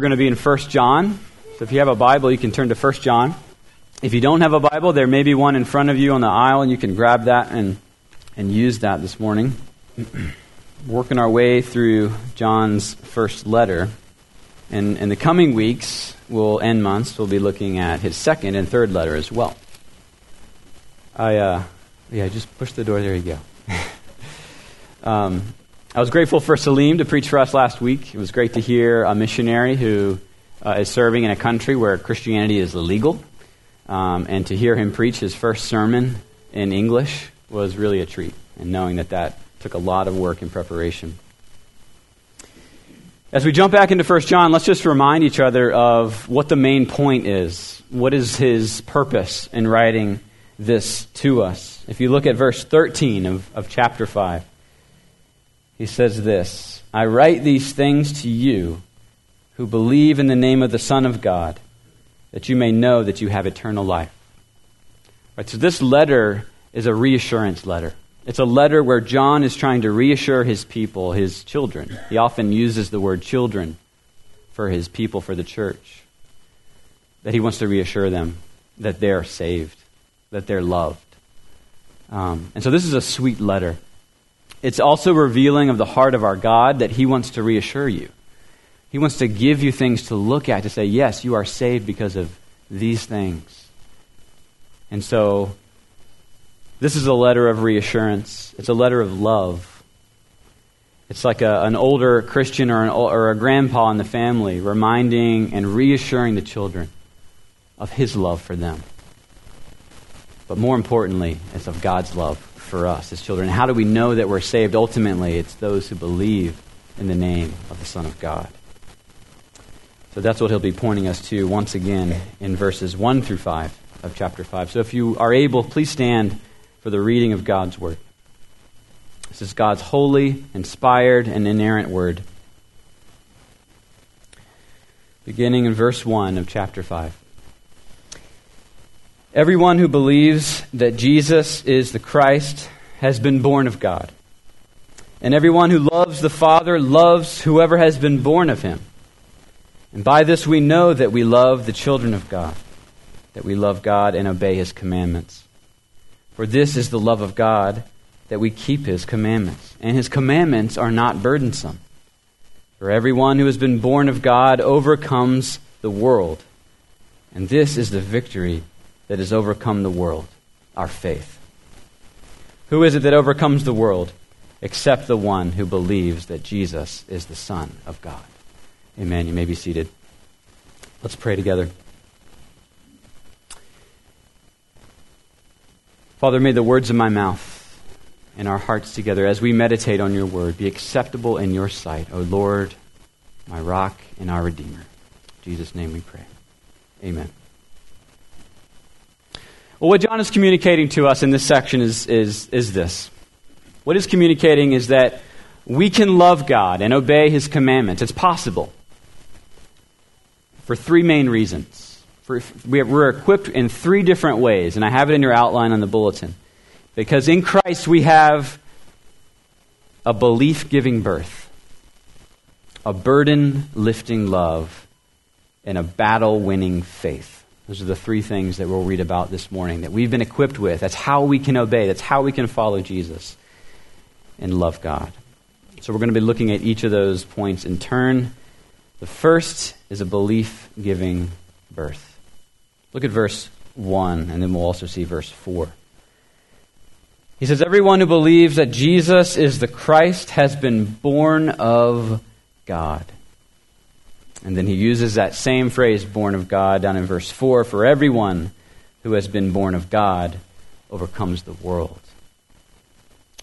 We're going to be in 1 John. So if you have a Bible, you can turn to 1 John. If you don't have a Bible, there may be one in front of you on the aisle, and you can grab that and, and use that this morning. Working our way through John's first letter. And in the coming weeks, we'll end months, we'll be looking at his second and third letter as well. I, uh, yeah, just push the door. There you go. um, I was grateful for Salim to preach for us last week. It was great to hear a missionary who uh, is serving in a country where Christianity is illegal. Um, and to hear him preach his first sermon in English was really a treat, and knowing that that took a lot of work and preparation. As we jump back into 1 John, let's just remind each other of what the main point is. What is his purpose in writing this to us? If you look at verse 13 of, of chapter 5, he says this I write these things to you who believe in the name of the Son of God, that you may know that you have eternal life. Right, so this letter is a reassurance letter. It's a letter where John is trying to reassure his people, his children. He often uses the word children for his people, for the church. That he wants to reassure them that they're saved, that they're loved. Um, and so this is a sweet letter. It's also revealing of the heart of our God that He wants to reassure you. He wants to give you things to look at to say, yes, you are saved because of these things. And so, this is a letter of reassurance. It's a letter of love. It's like a, an older Christian or, an, or a grandpa in the family reminding and reassuring the children of his love for them. But more importantly, it's of God's love for us as children. How do we know that we're saved? Ultimately, it's those who believe in the name of the Son of God. So that's what he'll be pointing us to once again in verses 1 through 5 of chapter 5. So if you are able, please stand for the reading of God's Word. This is God's holy, inspired, and inerrant Word. Beginning in verse 1 of chapter 5. Everyone who believes that Jesus is the Christ has been born of God. And everyone who loves the Father loves whoever has been born of him. And by this we know that we love the children of God, that we love God and obey his commandments. For this is the love of God, that we keep his commandments. And his commandments are not burdensome. For everyone who has been born of God overcomes the world. And this is the victory that has overcome the world our faith. Who is it that overcomes the world except the one who believes that Jesus is the Son of God? Amen. You may be seated. Let's pray together. Father, may the words of my mouth and our hearts together as we meditate on your word be acceptable in your sight, O Lord, my rock and our Redeemer. In Jesus' name we pray. Amen. Well, what John is communicating to us in this section is, is, is this. What he's communicating is that we can love God and obey his commandments. It's possible for three main reasons. For, we're equipped in three different ways, and I have it in your outline on the bulletin. Because in Christ we have a belief giving birth, a burden lifting love, and a battle winning faith. Those are the three things that we'll read about this morning that we've been equipped with. That's how we can obey, that's how we can follow Jesus and love God. So we're going to be looking at each of those points in turn. The first is a belief giving birth. Look at verse 1, and then we'll also see verse 4. He says, Everyone who believes that Jesus is the Christ has been born of God. And then he uses that same phrase, born of God, down in verse 4 for everyone who has been born of God overcomes the world.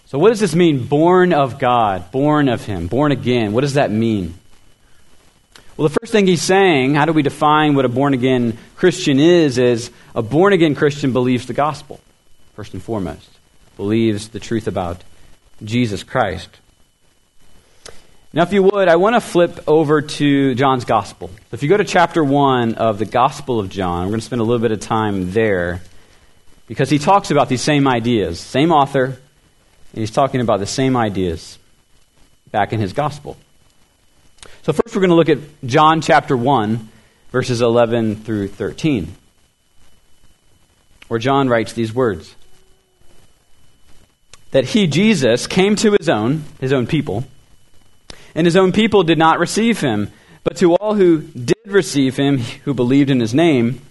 So, what does this mean? Born of God, born of Him, born again. What does that mean? Well, the first thing he's saying, how do we define what a born again Christian is, is a born again Christian believes the gospel, first and foremost, believes the truth about Jesus Christ. Now, if you would, I want to flip over to John's Gospel. If you go to chapter 1 of the Gospel of John, we're going to spend a little bit of time there because he talks about these same ideas. Same author, and he's talking about the same ideas back in his Gospel. So, first, we're going to look at John chapter 1, verses 11 through 13, where John writes these words That he, Jesus, came to his own, his own people, and his own people did not receive him. But to all who did receive him, who believed in his name,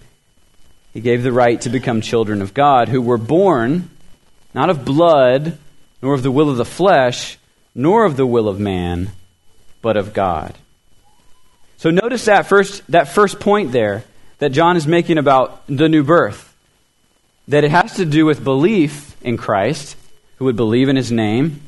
he gave the right to become children of God, who were born not of blood, nor of the will of the flesh, nor of the will of man, but of God. So notice that first, that first point there that John is making about the new birth. That it has to do with belief in Christ, who would believe in his name.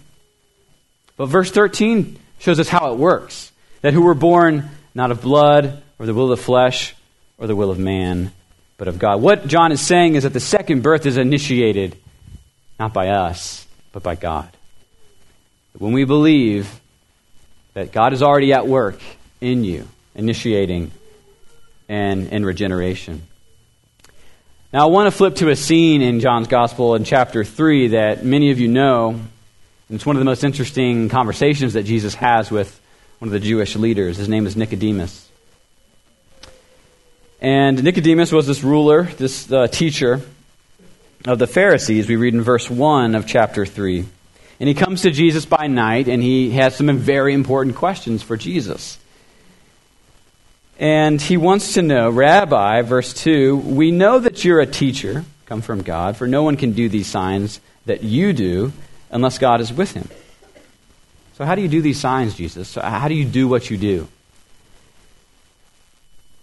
But verse 13 shows us how it works. That who were born not of blood, or the will of the flesh, or the will of man, but of God. What John is saying is that the second birth is initiated not by us, but by God. When we believe that God is already at work in you, initiating and, and regeneration. Now, I want to flip to a scene in John's Gospel in chapter 3 that many of you know. It's one of the most interesting conversations that Jesus has with one of the Jewish leaders. His name is Nicodemus. And Nicodemus was this ruler, this uh, teacher of the Pharisees. We read in verse 1 of chapter 3. And he comes to Jesus by night, and he has some very important questions for Jesus. And he wants to know, Rabbi, verse 2, we know that you're a teacher, come from God, for no one can do these signs that you do unless God is with him. So, how do you do these signs, Jesus? So how do you do what you do?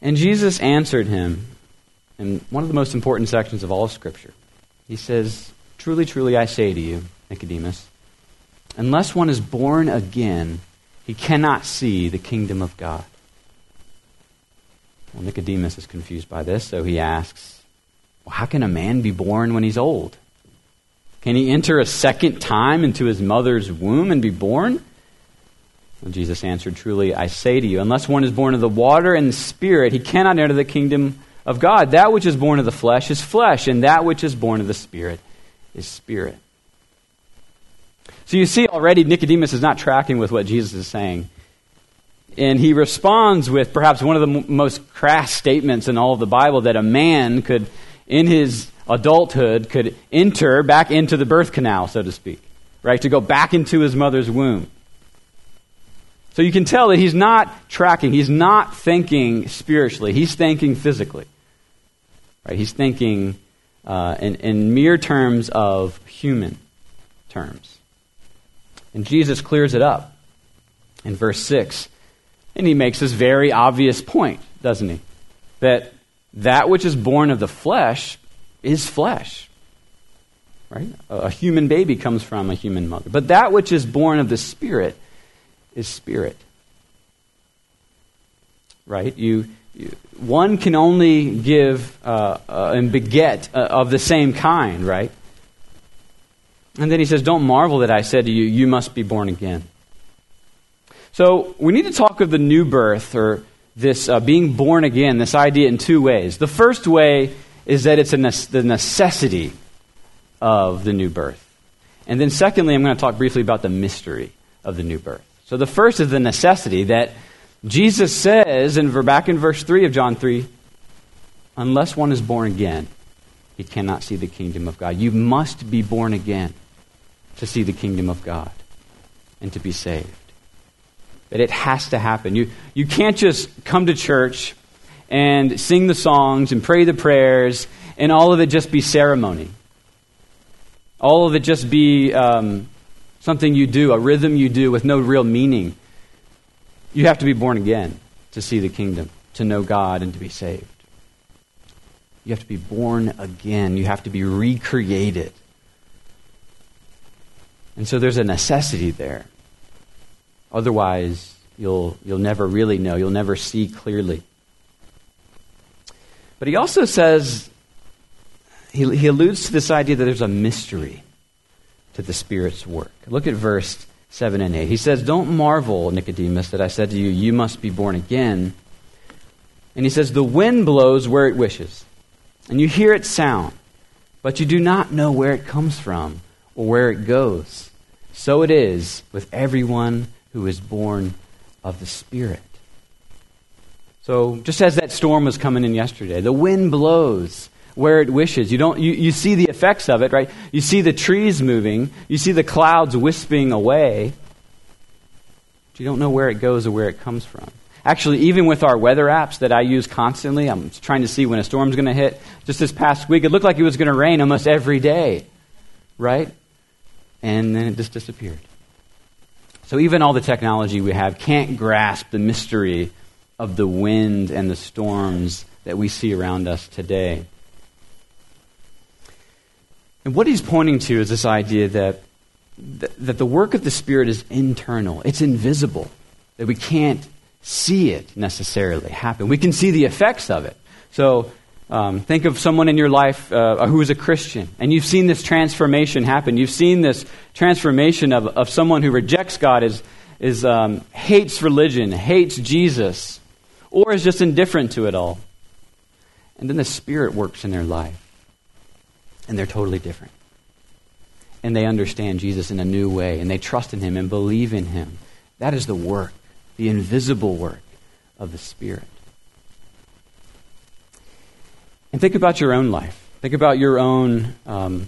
And Jesus answered him in one of the most important sections of all of Scripture. He says, Truly, truly, I say to you, Nicodemus, unless one is born again, he cannot see the kingdom of God. Well, Nicodemus is confused by this, so he asks, well, How can a man be born when he's old? Can he enter a second time into his mother's womb and be born? Jesus answered, Truly, I say to you, unless one is born of the water and the Spirit, he cannot enter the kingdom of God. That which is born of the flesh is flesh, and that which is born of the Spirit is spirit. So you see already Nicodemus is not tracking with what Jesus is saying. And he responds with perhaps one of the m- most crass statements in all of the Bible that a man could, in his adulthood, could enter back into the birth canal, so to speak, right? To go back into his mother's womb. So you can tell that he's not tracking, he's not thinking spiritually, he's thinking physically. Right? He's thinking uh, in, in mere terms of human terms. And Jesus clears it up in verse 6. And he makes this very obvious point, doesn't he? That that which is born of the flesh is flesh. Right? A human baby comes from a human mother. But that which is born of the Spirit is spirit. Right? You, you one can only give uh, uh, and beget uh, of the same kind, right? And then he says, Don't marvel that I said to you, you must be born again. So we need to talk of the new birth or this uh, being born again, this idea in two ways. The first way is that it's ne- the necessity of the new birth. And then, secondly, I'm going to talk briefly about the mystery of the new birth. So the first is the necessity that Jesus says in back in verse 3 of John 3 unless one is born again, he cannot see the kingdom of God. You must be born again to see the kingdom of God and to be saved. That it has to happen. You, you can't just come to church and sing the songs and pray the prayers and all of it just be ceremony. All of it just be um, something you do, a rhythm you do with no real meaning. You have to be born again to see the kingdom, to know God, and to be saved. You have to be born again. You have to be recreated. And so there's a necessity there. Otherwise, you'll, you'll never really know. You'll never see clearly. But he also says, he, he alludes to this idea that there's a mystery to the Spirit's work. Look at verse 7 and 8. He says, Don't marvel, Nicodemus, that I said to you, You must be born again. And he says, The wind blows where it wishes, and you hear its sound, but you do not know where it comes from or where it goes. So it is with everyone who is born of the Spirit. So, just as that storm was coming in yesterday, the wind blows where it wishes. You, don't, you, you see the effects of it, right? You see the trees moving, you see the clouds wisping away, but you don't know where it goes or where it comes from. Actually, even with our weather apps that I use constantly, I'm trying to see when a storm's going to hit. Just this past week, it looked like it was going to rain almost every day, right? And then it just disappeared. So even all the technology we have can't grasp the mystery of the wind and the storms that we see around us today. And what he's pointing to is this idea that, that the work of the Spirit is internal, it's invisible, that we can't see it necessarily happen. We can see the effects of it. So um, think of someone in your life uh, who is a Christian, and you've seen this transformation happen. You've seen this transformation of, of someone who rejects God, is, is, um, hates religion, hates Jesus, or is just indifferent to it all. And then the Spirit works in their life, and they're totally different. And they understand Jesus in a new way, and they trust in Him and believe in Him. That is the work the invisible work of the Spirit. And think about your own life. Think about your own, um,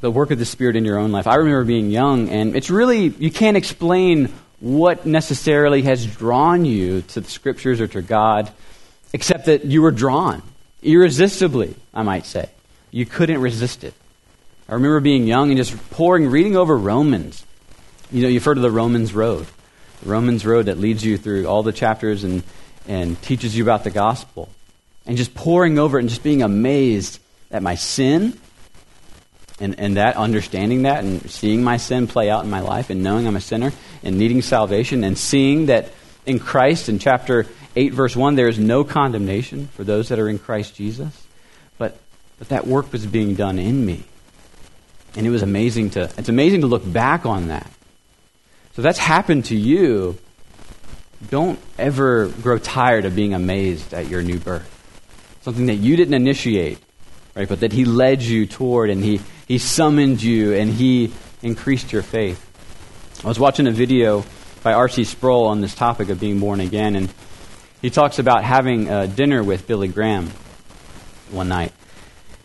the work of the Spirit in your own life. I remember being young, and it's really, you can't explain what necessarily has drawn you to the Scriptures or to God, except that you were drawn irresistibly, I might say. You couldn't resist it. I remember being young and just pouring, reading over Romans. You know, you've heard of the Romans Road. The Romans road that leads you through all the chapters and, and teaches you about the gospel. And just poring over it and just being amazed at my sin and, and that, understanding that and seeing my sin play out in my life and knowing I'm a sinner and needing salvation and seeing that in Christ, in chapter 8, verse 1, there is no condemnation for those that are in Christ Jesus. But, but that work was being done in me. And it was amazing to, it's amazing to look back on that so that's happened to you. Don't ever grow tired of being amazed at your new birth. Something that you didn't initiate, right? But that He led you toward and He, he summoned you and He increased your faith. I was watching a video by R.C. Sproul on this topic of being born again, and he talks about having dinner with Billy Graham one night.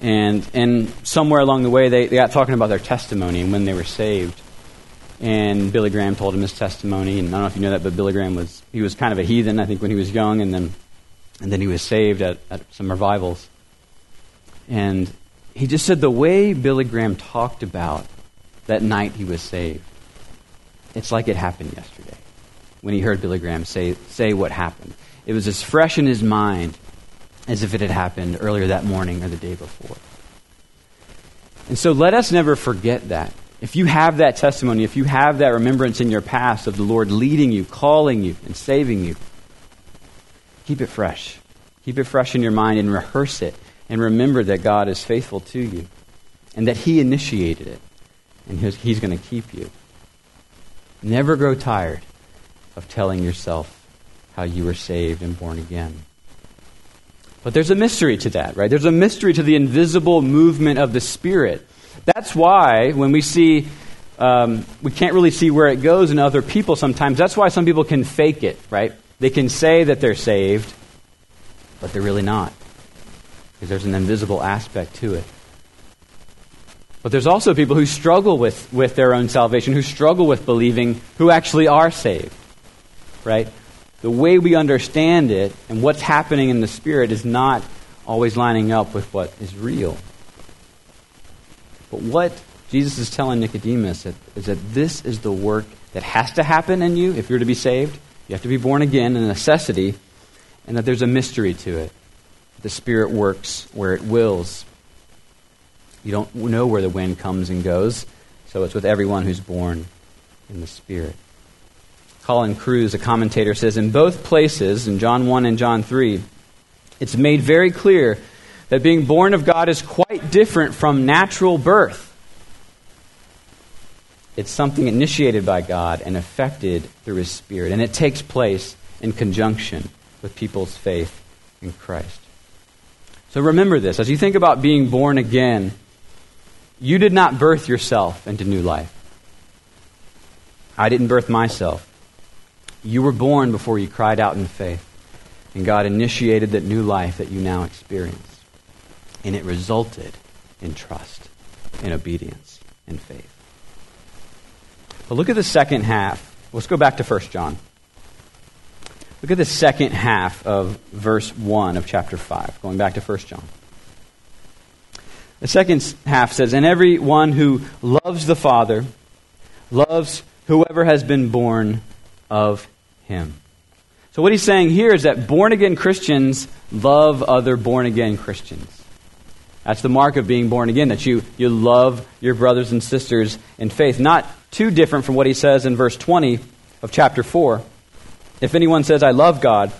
And, and somewhere along the way, they, they got talking about their testimony and when they were saved. And Billy Graham told him his testimony. And I don't know if you know that, but Billy Graham was he was kind of a heathen, I think, when he was young, and then and then he was saved at, at some revivals. And he just said the way Billy Graham talked about that night he was saved, it's like it happened yesterday when he heard Billy Graham say, say what happened. It was as fresh in his mind as if it had happened earlier that morning or the day before. And so let us never forget that. If you have that testimony, if you have that remembrance in your past of the Lord leading you, calling you, and saving you, keep it fresh. Keep it fresh in your mind and rehearse it. And remember that God is faithful to you and that He initiated it and He's going to keep you. Never grow tired of telling yourself how you were saved and born again. But there's a mystery to that, right? There's a mystery to the invisible movement of the Spirit that's why when we see, um, we can't really see where it goes in other people sometimes. That's why some people can fake it, right? They can say that they're saved, but they're really not. Because there's an invisible aspect to it. But there's also people who struggle with, with their own salvation, who struggle with believing, who actually are saved. Right? The way we understand it and what's happening in the Spirit is not always lining up with what is real. But what Jesus is telling Nicodemus is that this is the work that has to happen in you if you're to be saved. You have to be born again, a necessity, and that there's a mystery to it. The Spirit works where it wills. You don't know where the wind comes and goes, so it's with everyone who's born in the Spirit. Colin Kruse, a commentator, says in both places, in John 1 and John 3, it's made very clear that being born of God is quite different from natural birth. It's something initiated by God and affected through His Spirit, and it takes place in conjunction with people's faith in Christ. So remember this as you think about being born again, you did not birth yourself into new life. I didn't birth myself. You were born before you cried out in faith. And God initiated that new life that you now experience. And it resulted in trust, in obedience, in faith. But look at the second half. Let's go back to 1 John. Look at the second half of verse 1 of chapter 5, going back to 1 John. The second half says, And everyone who loves the Father loves whoever has been born of him. So, what he's saying here is that born again Christians love other born again Christians. That's the mark of being born again, that you, you love your brothers and sisters in faith. Not too different from what he says in verse 20 of chapter 4. If anyone says, I love God,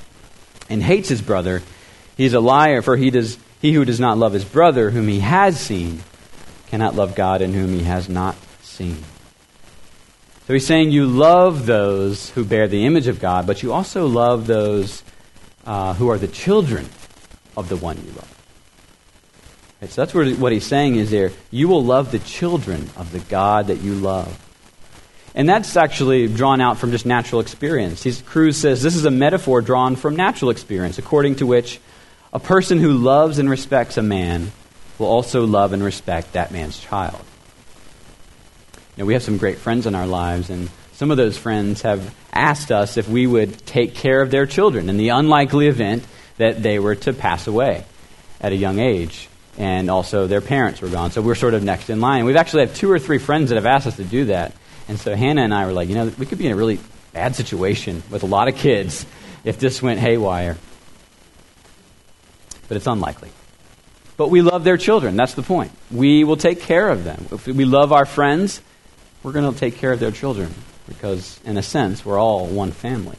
and hates his brother, he is a liar, for he, does, he who does not love his brother, whom he has seen, cannot love God in whom he has not seen. So he's saying you love those who bear the image of God, but you also love those uh, who are the children of the one you love. Right, so that's what he's saying is there. You will love the children of the God that you love. And that's actually drawn out from just natural experience. He's, Kruse says this is a metaphor drawn from natural experience, according to which a person who loves and respects a man will also love and respect that man's child. Know, we have some great friends in our lives, and some of those friends have asked us if we would take care of their children in the unlikely event that they were to pass away at a young age and also their parents were gone. So we're sort of next in line. We've actually had two or three friends that have asked us to do that. And so Hannah and I were like, you know, we could be in a really bad situation with a lot of kids if this went haywire. But it's unlikely. But we love their children. That's the point. We will take care of them. If we love our friends, we're going to take care of their children because, in a sense, we're all one family.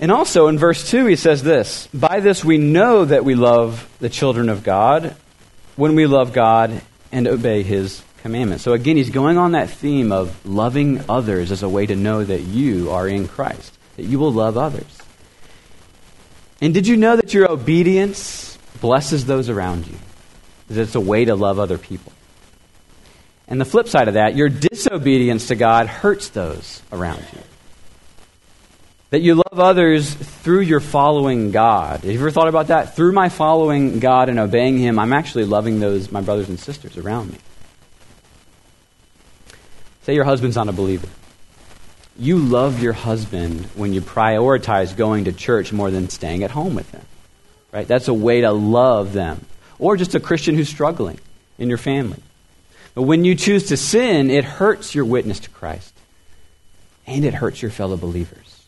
And also in verse 2, he says this By this we know that we love the children of God when we love God and obey his commandments. So again, he's going on that theme of loving others as a way to know that you are in Christ, that you will love others. And did you know that your obedience blesses those around you? That it's a way to love other people. And the flip side of that, your disobedience to God hurts those around you. That you love others through your following God. Have you ever thought about that? Through my following God and obeying Him, I'm actually loving those, my brothers and sisters around me. Say your husband's not a believer. You love your husband when you prioritize going to church more than staying at home with them. Right? That's a way to love them. Or just a Christian who's struggling in your family. But when you choose to sin, it hurts your witness to Christ. And it hurts your fellow believers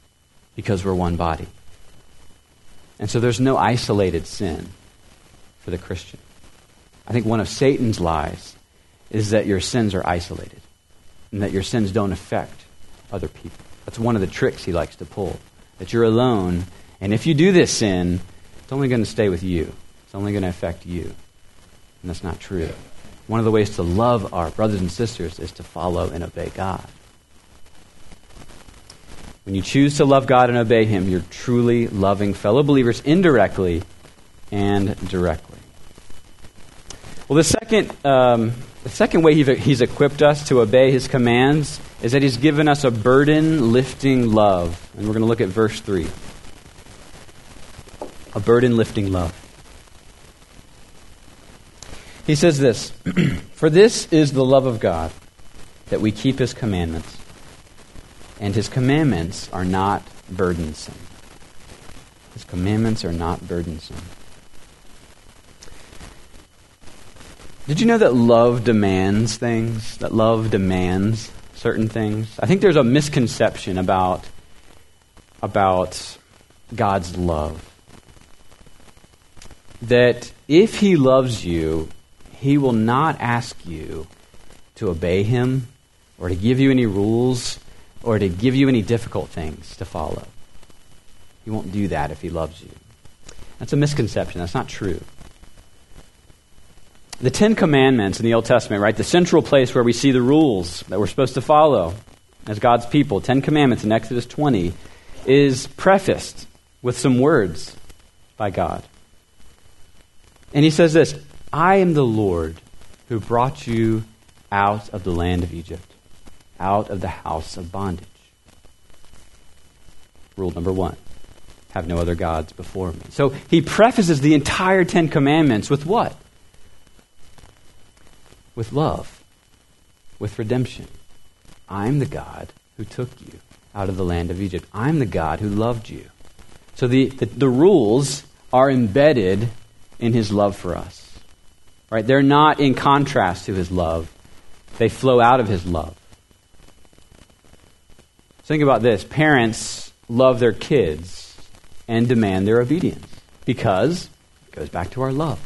because we're one body. And so there's no isolated sin for the Christian. I think one of Satan's lies is that your sins are isolated and that your sins don't affect other people. That's one of the tricks he likes to pull. That you're alone, and if you do this sin, it's only going to stay with you. It's only going to affect you. And that's not true. One of the ways to love our brothers and sisters is to follow and obey God. When you choose to love God and obey Him, you're truly loving fellow believers indirectly and directly. Well, the second, um, the second way He's equipped us to obey His commands is that He's given us a burden lifting love. And we're going to look at verse 3. A burden lifting love. He says this For this is the love of God, that we keep His commandments and his commandments are not burdensome. His commandments are not burdensome. Did you know that love demands things? That love demands certain things? I think there's a misconception about, about God's love. That if He loves you, He will not ask you to obey Him or to give you any rules or to give you any difficult things to follow. He won't do that if he loves you. That's a misconception. That's not true. The Ten Commandments in the Old Testament, right? The central place where we see the rules that we're supposed to follow as God's people, Ten Commandments in Exodus 20, is prefaced with some words by God. And he says this I am the Lord who brought you out of the land of Egypt out of the house of bondage. Rule number one have no other gods before me. So he prefaces the entire Ten Commandments with what? With love, with redemption. I'm the God who took you out of the land of Egypt. I'm the God who loved you. So the, the, the rules are embedded in his love for us. Right? They're not in contrast to his love. They flow out of his love. Think about this. Parents love their kids and demand their obedience because it goes back to our love.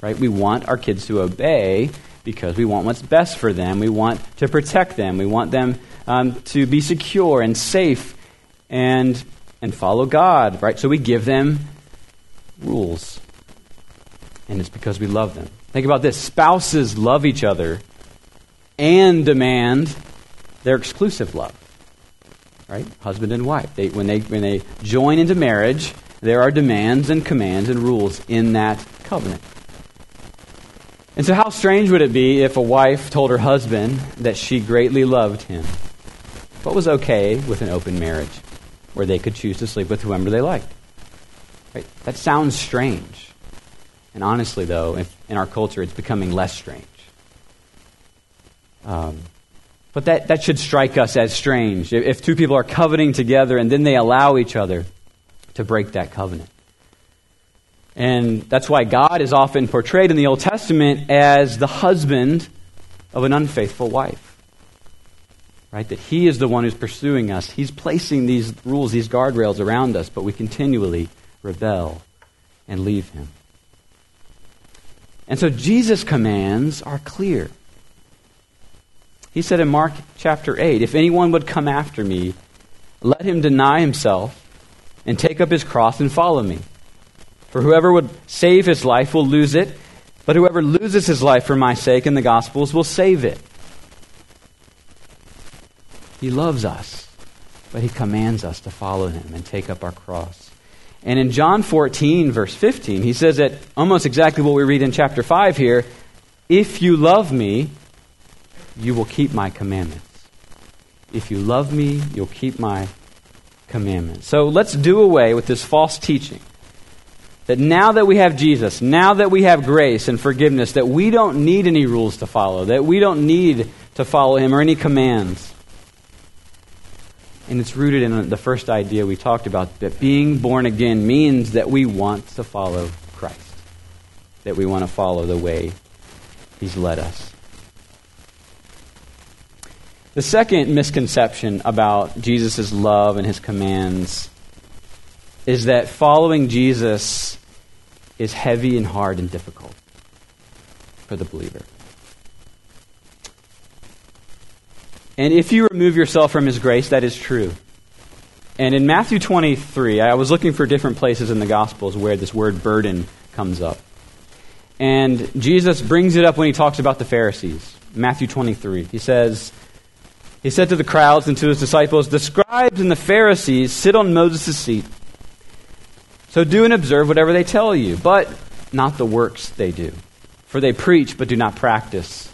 Right? We want our kids to obey because we want what's best for them. We want to protect them. We want them um, to be secure and safe and, and follow God, right? So we give them rules. And it's because we love them. Think about this spouses love each other and demand their exclusive love. Right? Husband and wife. They, when, they, when they join into marriage, there are demands and commands and rules in that covenant. And so, how strange would it be if a wife told her husband that she greatly loved him? What was okay with an open marriage where they could choose to sleep with whomever they liked? Right? That sounds strange. And honestly, though, in our culture, it's becoming less strange. Um, but that, that should strike us as strange. If, if two people are covenanting together and then they allow each other to break that covenant. And that's why God is often portrayed in the Old Testament as the husband of an unfaithful wife. Right? That He is the one who's pursuing us. He's placing these rules, these guardrails around us, but we continually rebel and leave Him. And so Jesus' commands are clear. He said in Mark chapter 8 If anyone would come after me, let him deny himself and take up his cross and follow me. For whoever would save his life will lose it, but whoever loses his life for my sake in the Gospels will save it. He loves us, but he commands us to follow him and take up our cross. And in John 14, verse 15, he says that almost exactly what we read in chapter 5 here If you love me, you will keep my commandments. If you love me, you'll keep my commandments. So let's do away with this false teaching that now that we have Jesus, now that we have grace and forgiveness, that we don't need any rules to follow, that we don't need to follow him or any commands. And it's rooted in the first idea we talked about that being born again means that we want to follow Christ, that we want to follow the way He's led us. The second misconception about Jesus' love and His commands is that following Jesus is heavy and hard and difficult for the believer. And if you remove yourself from his grace, that is true. And in Matthew 23, I was looking for different places in the Gospels where this word burden comes up. And Jesus brings it up when he talks about the Pharisees. Matthew 23. He says, He said to the crowds and to his disciples, The scribes and the Pharisees sit on Moses' seat. So do and observe whatever they tell you, but not the works they do. For they preach but do not practice.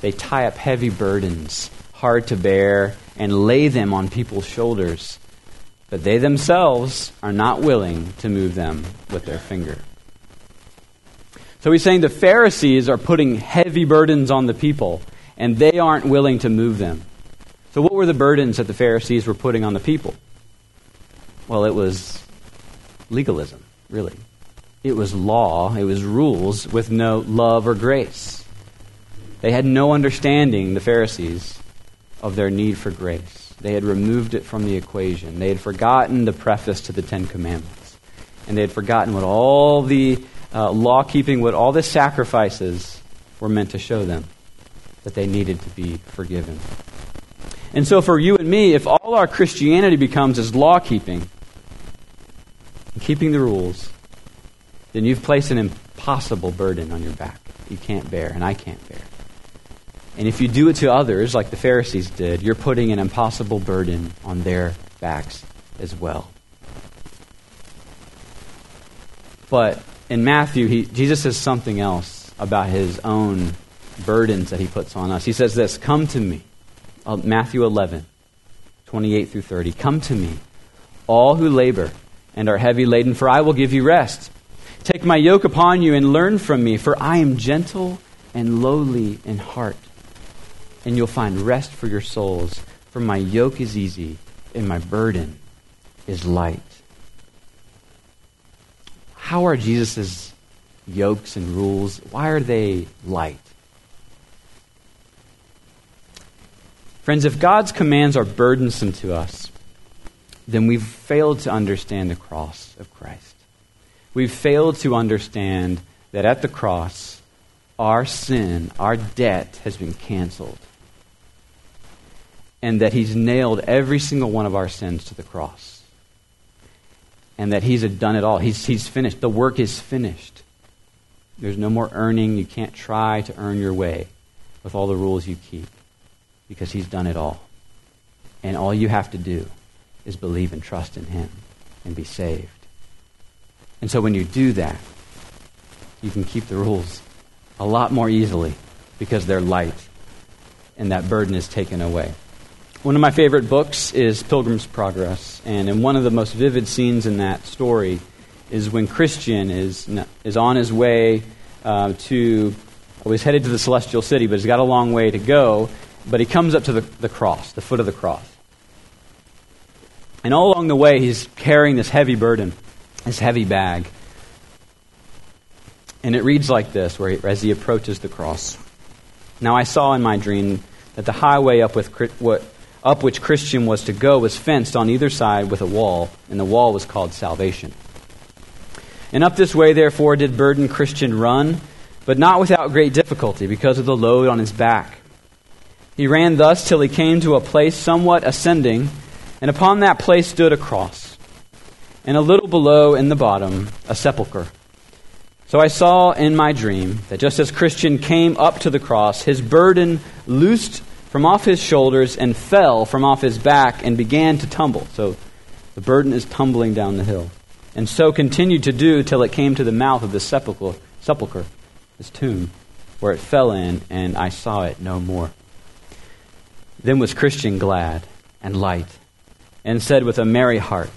They tie up heavy burdens hard to bear and lay them on people's shoulders, but they themselves are not willing to move them with their finger. So he's saying the Pharisees are putting heavy burdens on the people, and they aren't willing to move them. So, what were the burdens that the Pharisees were putting on the people? Well, it was legalism, really. It was law, it was rules with no love or grace. They had no understanding, the Pharisees, of their need for grace. They had removed it from the equation. They had forgotten the preface to the Ten Commandments. And they had forgotten what all the uh, law keeping, what all the sacrifices were meant to show them that they needed to be forgiven. And so, for you and me, if all our Christianity becomes is law keeping, keeping the rules, then you've placed an impossible burden on your back. You can't bear, and I can't bear. And if you do it to others, like the Pharisees did, you're putting an impossible burden on their backs as well. But in Matthew, he, Jesus says something else about his own burdens that he puts on us. He says this Come to me. Uh, Matthew 11, 28 through 30. Come to me, all who labor and are heavy laden, for I will give you rest. Take my yoke upon you and learn from me, for I am gentle and lowly in heart, and you'll find rest for your souls. For my yoke is easy and my burden is light. How are Jesus' yokes and rules? Why are they light? Friends, if God's commands are burdensome to us, then we've failed to understand the cross of Christ. We've failed to understand that at the cross, our sin, our debt has been canceled. And that He's nailed every single one of our sins to the cross. And that He's done it all. He's, he's finished. The work is finished. There's no more earning. You can't try to earn your way with all the rules you keep because He's done it all. And all you have to do is believe and trust in Him and be saved. And so when you do that, you can keep the rules a lot more easily because they're light and that burden is taken away. One of my favorite books is Pilgrim's Progress, and in one of the most vivid scenes in that story is when Christian is, is on his way uh, to, well, he's headed to the celestial city, but he's got a long way to go, but he comes up to the, the cross, the foot of the cross. And all along the way, he's carrying this heavy burden, this heavy bag. And it reads like this where he, as he approaches the cross. Now I saw in my dream that the highway up, with, what, up which Christian was to go was fenced on either side with a wall, and the wall was called salvation. And up this way, therefore, did burdened Christian run, but not without great difficulty because of the load on his back. He ran thus till he came to a place somewhat ascending, and upon that place stood a cross, and a little below in the bottom, a sepulchre. So I saw in my dream that just as Christian came up to the cross, his burden loosed from off his shoulders and fell from off his back and began to tumble. So the burden is tumbling down the hill. And so continued to do till it came to the mouth of the sepulchre, sepulchre this tomb, where it fell in, and I saw it no more. Then was Christian glad and light, and said with a merry heart,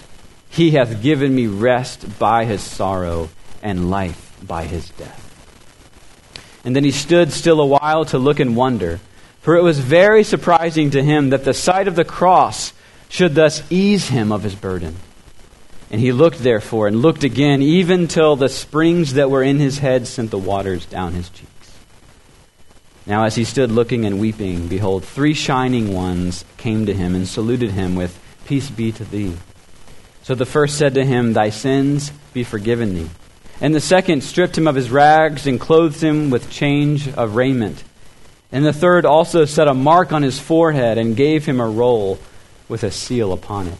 He hath given me rest by his sorrow, and life by his death. And then he stood still a while to look and wonder, for it was very surprising to him that the sight of the cross should thus ease him of his burden. And he looked therefore, and looked again, even till the springs that were in his head sent the waters down his cheeks. Now, as he stood looking and weeping, behold, three shining ones came to him and saluted him with, Peace be to thee. So the first said to him, Thy sins be forgiven thee. And the second stripped him of his rags and clothed him with change of raiment. And the third also set a mark on his forehead and gave him a roll with a seal upon it,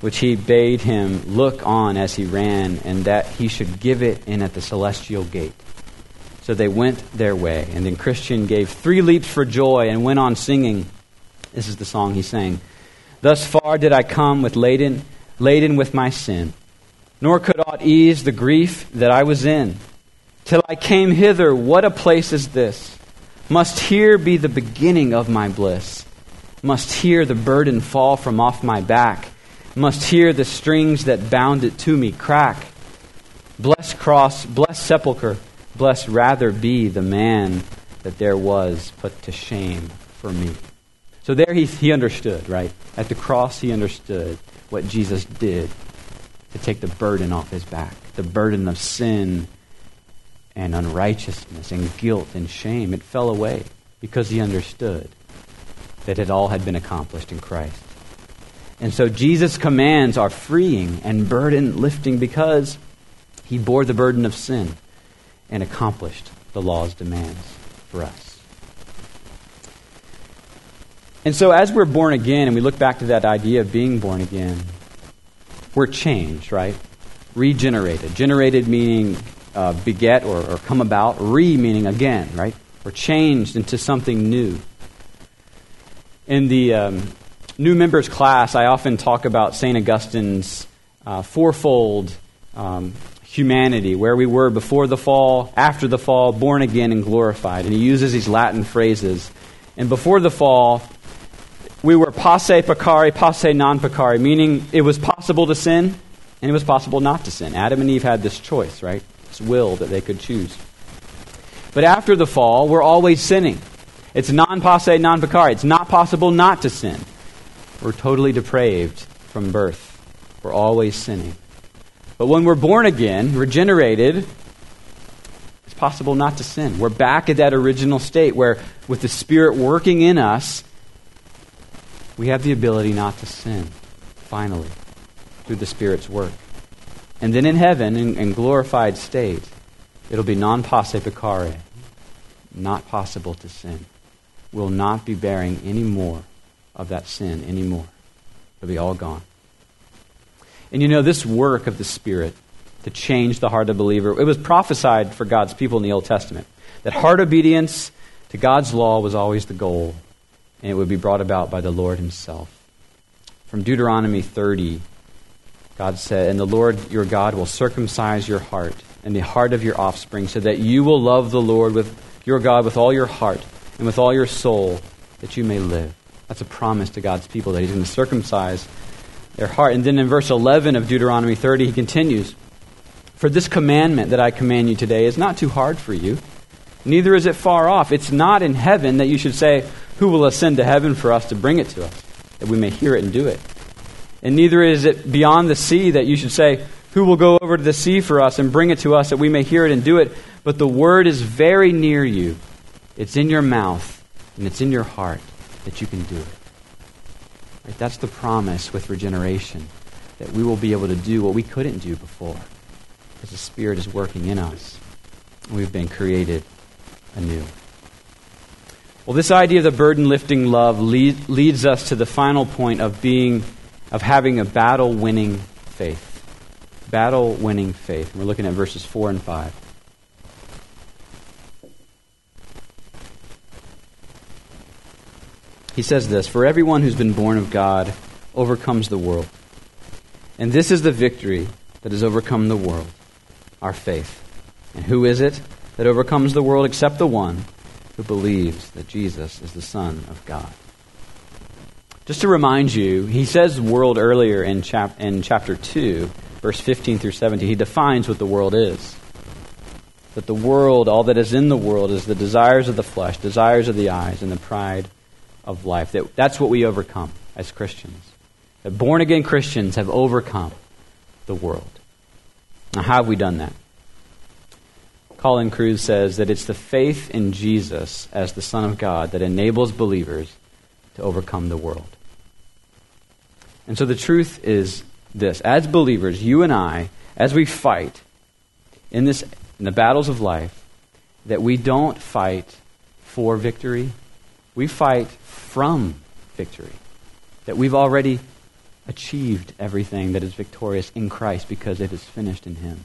which he bade him look on as he ran, and that he should give it in at the celestial gate. So they went their way. And then Christian gave three leaps for joy and went on singing. This is the song he sang. Thus far did I come with laden, laden with my sin, nor could aught ease the grief that I was in. Till I came hither, what a place is this? Must here be the beginning of my bliss? Must here the burden fall from off my back? Must here the strings that bound it to me crack? Bless cross, bless sepulchre, Blessed rather be the man that there was put to shame for me. So there he, he understood, right? At the cross, he understood what Jesus did to take the burden off his back the burden of sin and unrighteousness and guilt and shame. It fell away because he understood that it all had been accomplished in Christ. And so Jesus' commands are freeing and burden lifting because he bore the burden of sin and accomplished the law's demands for us. And so, as we're born again, and we look back to that idea of being born again, we're changed, right? Regenerated. Generated meaning uh, beget or, or come about, re meaning again, right? We're changed into something new. In the um, new members class, I often talk about St. Augustine's uh, fourfold um, humanity, where we were before the fall, after the fall, born again and glorified. And he uses these Latin phrases. And before the fall, we were posse peccare, posse non peccare, meaning it was possible to sin, And it was possible not to sin. Adam and Eve had this choice, right? This will that they could choose. But after the fall, we're always sinning. It's non posse, non peccare. It's not possible not to sin. We're totally depraved from birth. We're always sinning. But when we're born again, regenerated, it's possible not to sin. We're back at that original state where, with the Spirit working in us, we have the ability not to sin, finally, through the Spirit's work. And then in heaven, in, in glorified state, it'll be non posse peccare, not possible to sin. We'll not be bearing any more of that sin anymore. It'll be all gone. And you know, this work of the Spirit to change the heart of the believer, it was prophesied for God's people in the Old Testament that heart obedience to God's law was always the goal, and it would be brought about by the Lord Himself. From Deuteronomy 30, God said, And the Lord your God will circumcise your heart and the heart of your offspring, so that you will love the Lord with your God with all your heart and with all your soul, that you may live. That's a promise to God's people that He's going to circumcise their heart. And then in verse 11 of Deuteronomy 30, he continues For this commandment that I command you today is not too hard for you, neither is it far off. It's not in heaven that you should say, Who will ascend to heaven for us to bring it to us, that we may hear it and do it? And neither is it beyond the sea that you should say, Who will go over to the sea for us and bring it to us that we may hear it and do it? But the word is very near you. It's in your mouth and it's in your heart that you can do it. Right? That's the promise with regeneration, that we will be able to do what we couldn't do before, because the Spirit is working in us. We've been created anew. Well, this idea of the burden lifting love lead, leads us to the final point of being, of having a battle winning faith. Battle winning faith. We're looking at verses 4 and 5. He says this For everyone who's been born of God overcomes the world. And this is the victory that has overcome the world our faith. And who is it that overcomes the world except the one who believes that Jesus is the Son of God? Just to remind you, he says world earlier in, chap- in chapter 2, verse 15 through 17. He defines what the world is. That the world, all that is in the world, is the desires of the flesh, desires of the eyes, and the pride of life. That, that's what we overcome as Christians. That born again Christians have overcome the world. Now, how have we done that? Colin Kruse says that it's the faith in Jesus as the Son of God that enables believers to overcome the world. And so the truth is this as believers, you and I, as we fight in, this, in the battles of life, that we don't fight for victory, we fight from victory. That we've already achieved everything that is victorious in Christ because it is finished in Him.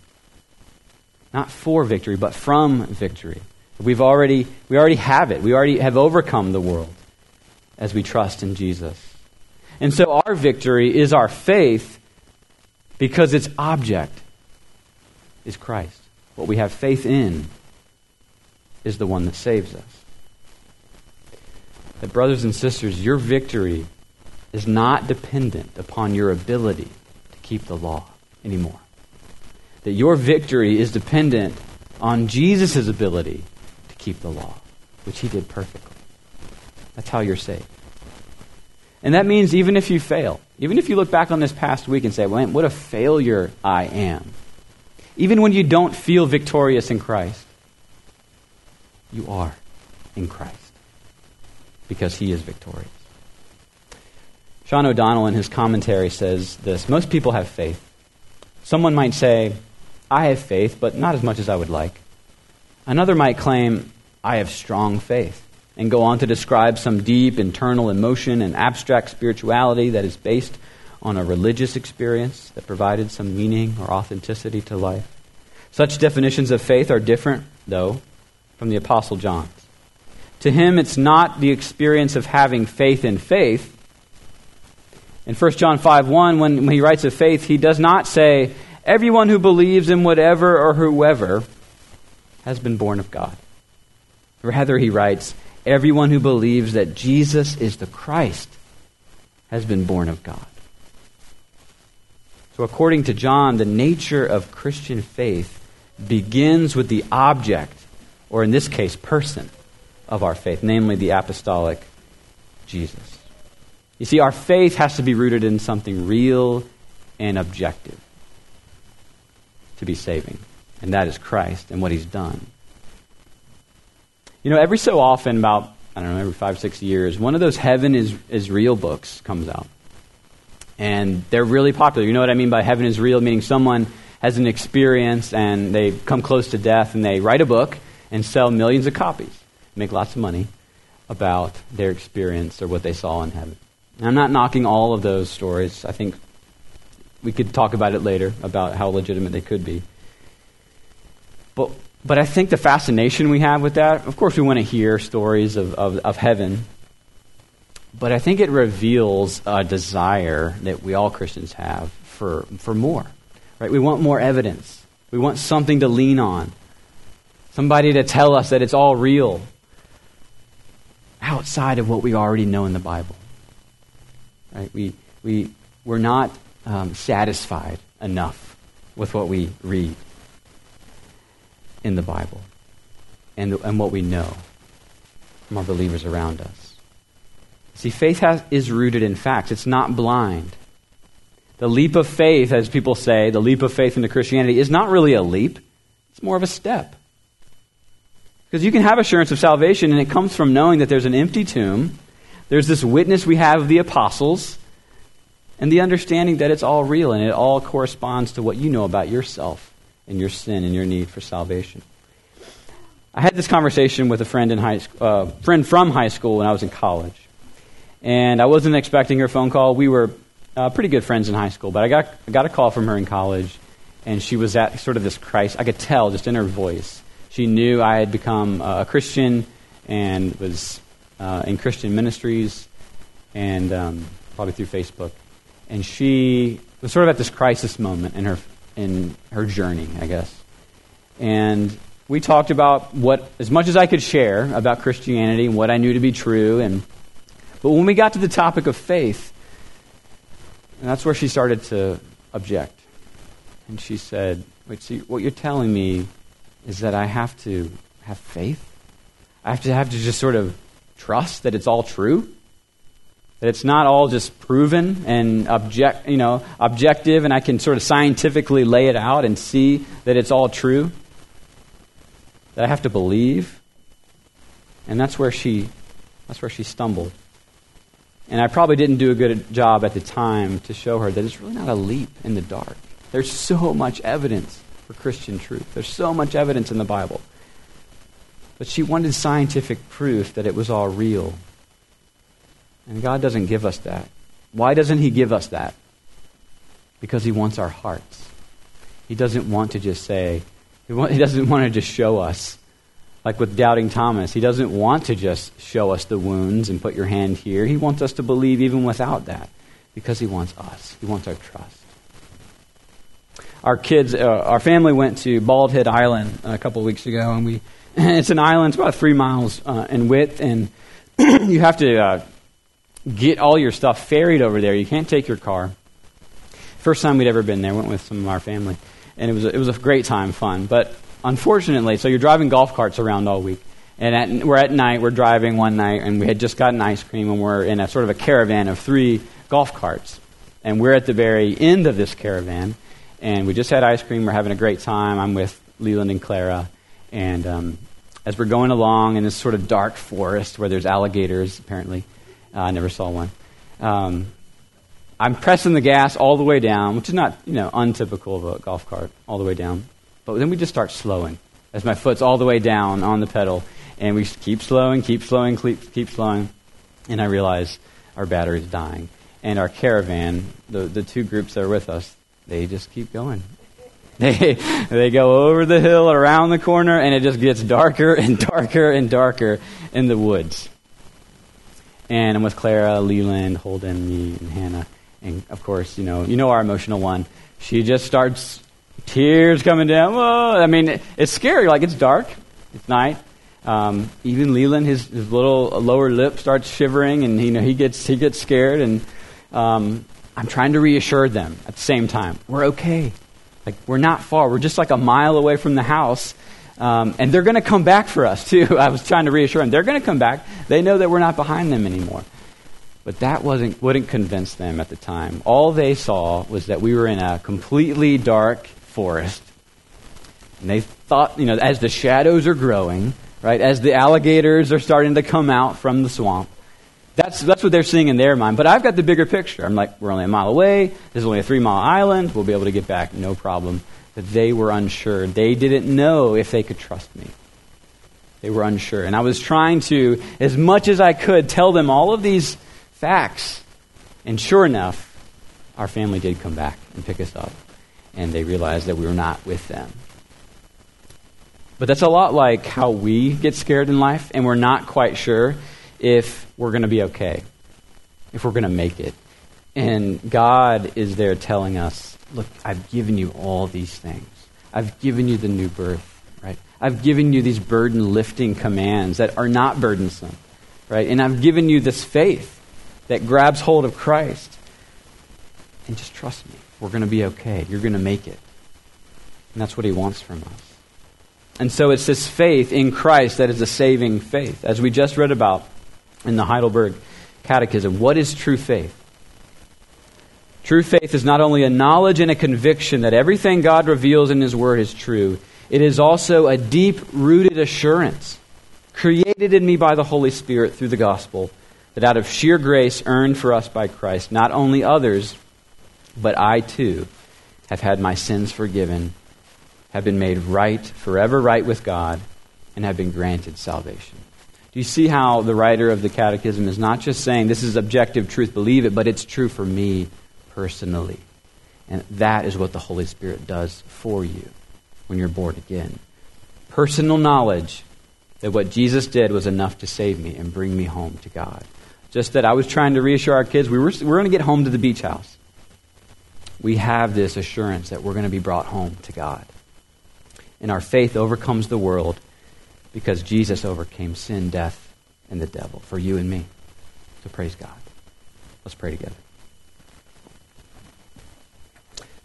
Not for victory, but from victory. We've already, we already have it. We already have overcome the world as we trust in Jesus. And so our victory is our faith because its object is Christ. What we have faith in is the one that saves us that, brothers and sisters, your victory is not dependent upon your ability to keep the law anymore. That your victory is dependent on Jesus' ability to keep the law, which he did perfectly. That's how you're saved. And that means even if you fail, even if you look back on this past week and say, well, what a failure I am, even when you don't feel victorious in Christ, you are in Christ because he is victorious. Sean O'Donnell, in his commentary, says this Most people have faith. Someone might say, I have faith, but not as much as I would like. Another might claim, I have strong faith, and go on to describe some deep internal emotion and abstract spirituality that is based on a religious experience that provided some meaning or authenticity to life. Such definitions of faith are different, though, from the Apostle John's. To him, it's not the experience of having faith in faith. In 1 John 5 1, when he writes of faith, he does not say, Everyone who believes in whatever or whoever has been born of God. Rather, he writes, Everyone who believes that Jesus is the Christ has been born of God. So, according to John, the nature of Christian faith begins with the object, or in this case, person, of our faith, namely the apostolic Jesus. You see, our faith has to be rooted in something real and objective to be saving, and that is Christ and what He's done. You know, every so often, about, I don't know, every five, six years, one of those Heaven is, is Real books comes out. And they're really popular. You know what I mean by Heaven is Real? Meaning someone has an experience and they come close to death and they write a book and sell millions of copies, make lots of money about their experience or what they saw in heaven. And I'm not knocking all of those stories. I think we could talk about it later about how legitimate they could be. But but I think the fascination we have with that, of course, we want to hear stories of, of, of heaven, but I think it reveals a desire that we all Christians have for, for more. Right? We want more evidence. We want something to lean on. Somebody to tell us that it's all real outside of what we already know in the Bible. Right? We, we, we're not um, satisfied enough with what we read in the Bible and, and what we know from our believers around us. See, faith has, is rooted in facts, it's not blind. The leap of faith, as people say, the leap of faith into Christianity, is not really a leap, it's more of a step. Because you can have assurance of salvation, and it comes from knowing that there's an empty tomb, there's this witness we have of the apostles, and the understanding that it's all real and it all corresponds to what you know about yourself and your sin and your need for salvation. I had this conversation with a friend in high uh, friend from high school when I was in college, and I wasn't expecting her phone call. We were uh, pretty good friends in high school, but I got I got a call from her in college, and she was at sort of this crisis. I could tell just in her voice. She knew I had become uh, a Christian and was uh, in Christian ministries, and um, probably through Facebook. And she was sort of at this crisis moment in her in her journey, I guess. And we talked about what, as much as I could share about Christianity and what I knew to be true. And, but when we got to the topic of faith, and that's where she started to object. And she said, Wait, see, what you're telling me is that I have to have faith? I have to have to just sort of trust that it's all true? That it's not all just proven and object, you know, objective, and I can sort of scientifically lay it out and see that it's all true. That I have to believe. And that's where she that's where she stumbled. And I probably didn't do a good job at the time to show her that it's really not a leap in the dark. There's so much evidence for Christian truth. There's so much evidence in the Bible. But she wanted scientific proof that it was all real and God doesn't give us that. Why doesn't He give us that? Because He wants our hearts. He doesn't want to just say, He doesn't want to just show us. Like with doubting Thomas, He doesn't want to just show us the wounds and put your hand here. He wants us to believe even without that because He wants us. He wants our trust. Our kids, uh, our family went to Bald Head Island a couple of weeks ago, and we, it's an island, it's about three miles uh, in width, and you have to uh, get all your stuff ferried over there. You can't take your car. First time we'd ever been there, went with some of our family, and it was a, it was a great time, fun. But unfortunately, so you're driving golf carts around all week, and at, we're at night. We're driving one night, and we had just gotten ice cream, and we're in a sort of a caravan of three golf carts, and we're at the very end of this caravan, and we just had ice cream. We're having a great time. I'm with Leland and Clara, and um, as we're going along in this sort of dark forest where there's alligators apparently uh, I never saw one. Um, I'm pressing the gas all the way down, which is not, you know, untypical of a golf cart, all the way down. But then we just start slowing as my foot's all the way down on the pedal. And we keep slowing, keep slowing, keep, keep slowing. And I realize our battery's dying. And our caravan, the, the two groups that are with us, they just keep going. They, they go over the hill, around the corner, and it just gets darker and darker and darker in the woods. And I'm with Clara, Leland, Holden, me, and Hannah. And of course, you know, you know our emotional one. She just starts tears coming down. Whoa. I mean, it's scary. Like it's dark, it's night. Um, even Leland, his, his little lower lip starts shivering, and you know he gets he gets scared. And um, I'm trying to reassure them at the same time. We're okay. Like, we're not far. We're just like a mile away from the house. Um, and they're going to come back for us, too. I was trying to reassure them. They're going to come back. They know that we're not behind them anymore. But that wasn't, wouldn't convince them at the time. All they saw was that we were in a completely dark forest. And they thought, you know, as the shadows are growing, right, as the alligators are starting to come out from the swamp, that's, that's what they're seeing in their mind. But I've got the bigger picture. I'm like, we're only a mile away. This is only a three mile island. We'll be able to get back, no problem. But they were unsure. They didn't know if they could trust me. They were unsure. And I was trying to, as much as I could, tell them all of these facts. And sure enough, our family did come back and pick us up. And they realized that we were not with them. But that's a lot like how we get scared in life, and we're not quite sure if we're going to be okay, if we're going to make it. And God is there telling us, look, I've given you all these things. I've given you the new birth, right? I've given you these burden lifting commands that are not burdensome, right? And I've given you this faith that grabs hold of Christ. And just trust me. We're going to be okay. You're going to make it. And that's what he wants from us. And so it's this faith in Christ that is a saving faith. As we just read about in the Heidelberg Catechism, what is true faith? True faith is not only a knowledge and a conviction that everything God reveals in His Word is true, it is also a deep rooted assurance created in me by the Holy Spirit through the gospel that out of sheer grace earned for us by Christ, not only others, but I too have had my sins forgiven, have been made right, forever right with God, and have been granted salvation. Do you see how the writer of the Catechism is not just saying this is objective truth, believe it, but it's true for me personally? And that is what the Holy Spirit does for you when you're born again. Personal knowledge that what Jesus did was enough to save me and bring me home to God. Just that I was trying to reassure our kids we were, we we're going to get home to the beach house. We have this assurance that we're going to be brought home to God. And our faith overcomes the world because Jesus overcame sin, death, and the devil for you and me. So praise God. Let's pray together.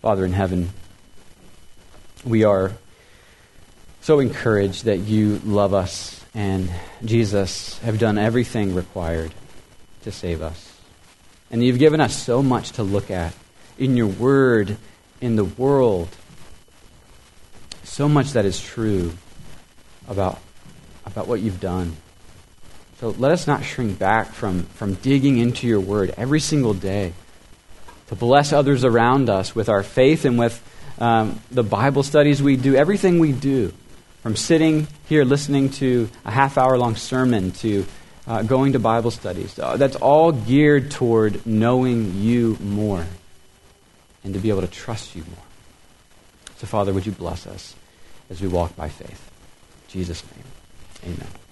Father in heaven, we are so encouraged that you love us and Jesus have done everything required to save us. And you've given us so much to look at in your word, in the world. So much that is true about, about what you've done. So let us not shrink back from, from digging into your word every single day to bless others around us with our faith and with um, the Bible studies we do, everything we do, from sitting here listening to a half hour long sermon to uh, going to Bible studies. Uh, that's all geared toward knowing you more and to be able to trust you more. So, Father, would you bless us as we walk by faith? In Jesus' name, amen.